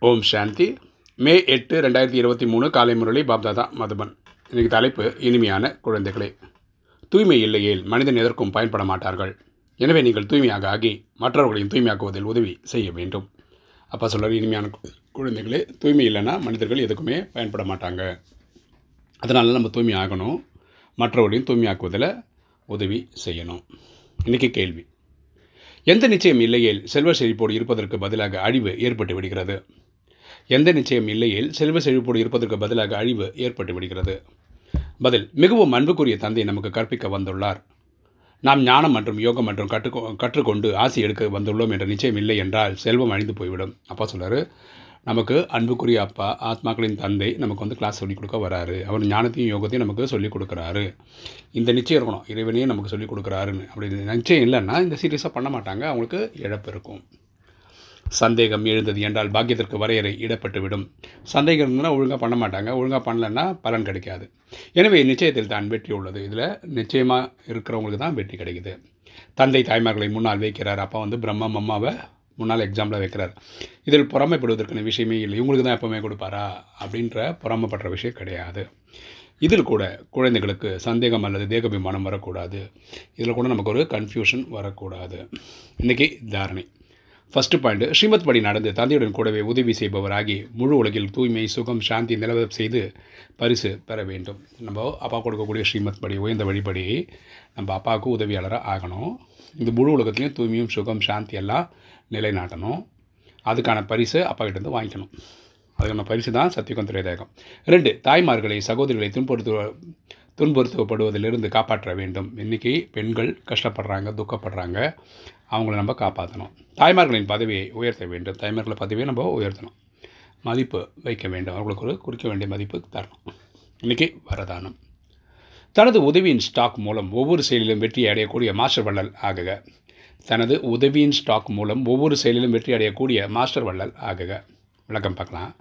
ஓம் சாந்தி. மே எட்டு ரெண்டாயிரத்தி இருபத்தி மூணு காலை முரளி பாப்தாதா மதுபன். இன்றைக்கு தலைப்பு இனிமையான குழந்தைகளே. தூய்மை இல்லையேல் மனிதன் எதற்கும் பயன்பட மாட்டார்கள். எனவே நீங்கள் தூய்மையாக ஆகி மற்றவர்களையும் தூய்மையாக்குவதில் உதவி செய்ய வேண்டும். அப்பா சொல்கிறார் இனிமையான கு- குழந்தைகளே தூய்மை இல்லைன்னா மனிதர்கள் எதுக்குமே பயன்பட மாட்டாங்க. அதனால நம்ம தூய்மை ஆகணும். மற்றவர்களையும் தூய்மையாக்குவதில் உதவி செய்யணும். இன்றைக்கி கேள்வி. எந்த நிச்சயம் இல்லையேல் செல்வ செழிப்போடு இருப்பதற்கு பதிலாக அழிவு ஏற்பட்டு விடுகிறது? எந்த நிச்சயம் இல்லையில் செல்வ செழிப்போடு இருப்பதற்கு பதிலாக அழிவு ஏற்பட்டு விடுகிறது. பதில் மிகவும் அன்புக்குரிய தந்தை நமக்கு கற்பிக்க வந்துள்ளார். நாம் ஞானம் மற்றும் யோகம் மற்றும் கற்றுக்கொ கற்றுக்கொண்டு ஆசி எடுக்க வந்துள்ளோம் என்ற நிச்சயம் இல்லை என்றால் செல்வம் அழிந்து போய்விடும். அப்பா சொல்றாரு நமக்கு அன்புக்குரிய அப்பா ஆத்மாக்களின் தந்தை நமக்கு வந்து கிளாஸ் சொல்லிக் கொடுக்க வராரு. அவர் ஞானத்தையும் யோகத்தையும் நமக்கு சொல்லிக் கொடுக்குறாரு. இந்த நிச்சயம் இருக்கணும் இறைவனையும் நமக்கு சொல்லிக் கொடுக்குறாருன்னு. அப்படி நிச்சயம் இல்லைன்னா இந்த சீரியஸாக பண்ண மாட்டாங்க அவங்களுக்கு இழப்பு இருக்கும். சந்தேகம் எழுந்தது என்றால் பாக்கியத்திற்கு வரையறை இடப்பட்டு விடும் சந்தேகம் இருந்ததுன்னா ஒழுங்காக பண்ண மாட்டாங்க. ஒழுங்காக பண்ணலன்னா பலன் கிடைக்காது. எனவே நிச்சயத்தில் தான் வெற்றி உள்ளது. இதில் நிச்சயமாக இருக்கிறவங்களுக்கு தான் வெற்றி கிடைக்குது. தந்தை தாய்மார்களை முன்னால் வைக்கிறார். அப்பா வந்து பிரம்மா அம்மாவை முன்னால் எக்ஸாம்பிளாக வைக்கிறார். இதில் பொறாமைப்படுவதற்கான விஷயமே இல்லை. இவங்களுக்கு தான் எப்போவுமே கொடுப்பாரா? அப்படின்ற பொறாமைப்படுற விஷயம் கிடையாது. இதில் கூட குழந்தைகளுக்கு சந்தேகம் அல்லது தேகபிமானம் வரக்கூடாது. இதில் கூட நமக்கு ஒரு கன்ஃபியூஷன் வரக்கூடாது. இன்றைக்கி தாரணை. ஃபர்ஸ்ட் பாயிண்ட் ஸ்ரீமத் படி நடந்து தந்தையுடன் கூடவே உதவி செய்பவராகி முழு உலகில் தூய்மை சுகம் சாந்தி நிலவ செய்து பரிசு பெற வேண்டும். நம்ம அப்பா கொடுக்கக்கூடிய ஸ்ரீமத் படி உயர்ந்த வழிபடி நம்ம அப்பாவுக்கு உதவியாளராக ஆகணும். இந்த முழு உலகத்துலேயும் தூய்மையும் சுகம் சாந்தி எல்லாம் நிலைநாட்டணும். அதுக்கான பரிசு அப்பா கிட்டேருந்து வாங்கிக்கணும். அதுக்கான பரிசு தான் சத்தியகுந்திரதாயகம் ரெண்டு தாய்மார்களை சகோதரிகளை துன்புறுத்து துன்புறுத்தப்படுவதிலிருந்து காப்பாற்ற வேண்டும். இன்றைக்கி பெண்கள் கஷ்டப்படுறாங்க துக்கப்படுறாங்க. அவங்கள நம்ம காப்பாற்றணும் தாய்மார்களின் பதவியை உயர்த்த வேண்டும். தாய்மார்களை பதவியை நம்ம உயர்த்தணும். மதிப்பு வைக்க வேண்டும். அவர்களுக்கு ஒரு குறிக்க வேண்டிய மதிப்பு தரணும். இன்றைக்கி வரதானம். தனது உதவியின் ஸ்டாக் மூலம் ஒவ்வொரு செயலிலும் வெற்றி அடையக்கூடிய மாஸ்டர் வள்ளல் ஆகுக. தனது உதவியின் ஸ்டாக் மூலம் ஒவ்வொரு செயலிலும் வெற்றி அடையக்கூடிய மாஸ்டர் வள்ளல் ஆகுக. விளக்கம் பார்க்கலாம்.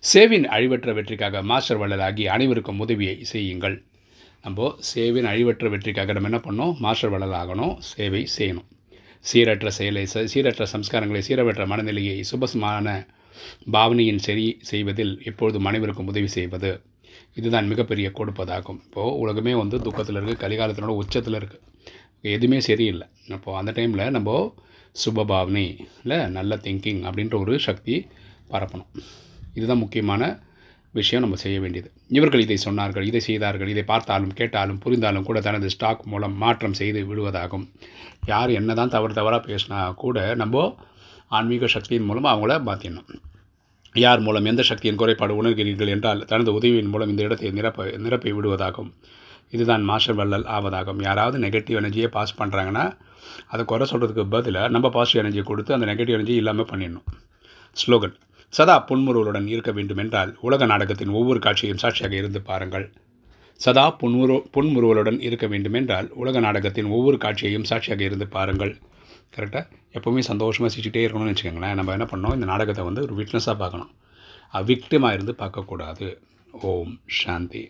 சேவின் அழிவற்ற வெற்றிக்காக மாஸ்டர் வள்ளல் ஆகி அனைவருக்கும் உதவியை செய்யுங்கள். நம்ம சேவின் அழிவற்ற வெற்றிக்காக நம்ம என்ன பண்ணோம் மாஸ்டர் வளராகணும் சேவை செய்யணும். சீரற்ற செயலை ச- சீரற்ற சம்ஸ்காரங்களை சீரற்ற மனநிலையை சுபசமான பாவனையின் சரி செய்வதில் எப்பொழுதும் அனைவருக்கும் உதவி செய்வது. இதுதான் மிகப்பெரிய கொடுப்பதாகும். இப்போது உலகமே வந்து துக்கத்தில் இருக்குது கலிகாலத்தினோட உச்சத்தில் இருக்குது எதுவுமே சரியில்லை. அப்போது அந்த டைமில் நம்ம சுபபாவனையில் நல்ல திங்கிங் அப்படின்ற ஒரு சக்தி பரப்பணும். இதுதான் முக்கியமான விஷயம் நம்ம செய்ய வேண்டியது. இவர்கள் இதை சொன்னார்கள் இதை செய்தார்கள் இதை பார்த்தாலும் கேட்டாலும் புரிந்தாலும் கூட தனது ஸ்டாக் மூலம் மாற்றம் செய்து விடுவதாகும். யார் என்ன தான் தவறு தவறாக பேசினா கூட நம்ம ஆன்மீக சக்தியின் மூலம் அவங்கள மாற்றிடணும் யார் மூலம் எந்த சக்தியின் குறைபாடு உணர்கிறீர்கள் என்றால் தனது உதவியின் மூலம் இந்த இடத்தை நிரப்ப நிரப்பி விடுவதாகும். இதுதான் மாஸ்டர் வள்ளல் ஆவதாகும். யாராவது நெகட்டிவ் எனர்ஜியை பாஸ் பண்ணுறாங்கன்னா அதை குறை சொல்கிறதுக்கு பதிலாக நம்ம பாசிட்டிவ் எனர்ஜி கொடுத்து அந்த நெகட்டிவ் எனர்ஜி இல்லாமல் பண்ணிடணும். ஸ்லோகன் சதா புன்முறுவலுடன் இருக்க வேண்டுமென்றால் உலக நாடகத்தின் ஒவ்வொரு காட்சியும் சாட்சியாக இருந்து பாருங்கள். சதா புன்முறு புன்முறுவலுடன் இருக்க வேண்டுமென்றால் உலக நாடகத்தின் ஒவ்வொரு காட்சியையும் சாட்சியாக இருந்து பாருங்கள். கரெக்டாக எப்போவுமே சந்தோஷமாக சிரிச்சுட்டே இருக்கணும்னு வச்சுக்கோங்களேன். நம்ம என்ன பண்ணோம்? இந்த நாடகத்தை வந்து ஒரு விட்னஸாக பார்க்கணும். விக்டிமாக இருந்து பார்க்கக்கூடாது. ஓம் சாந்தி.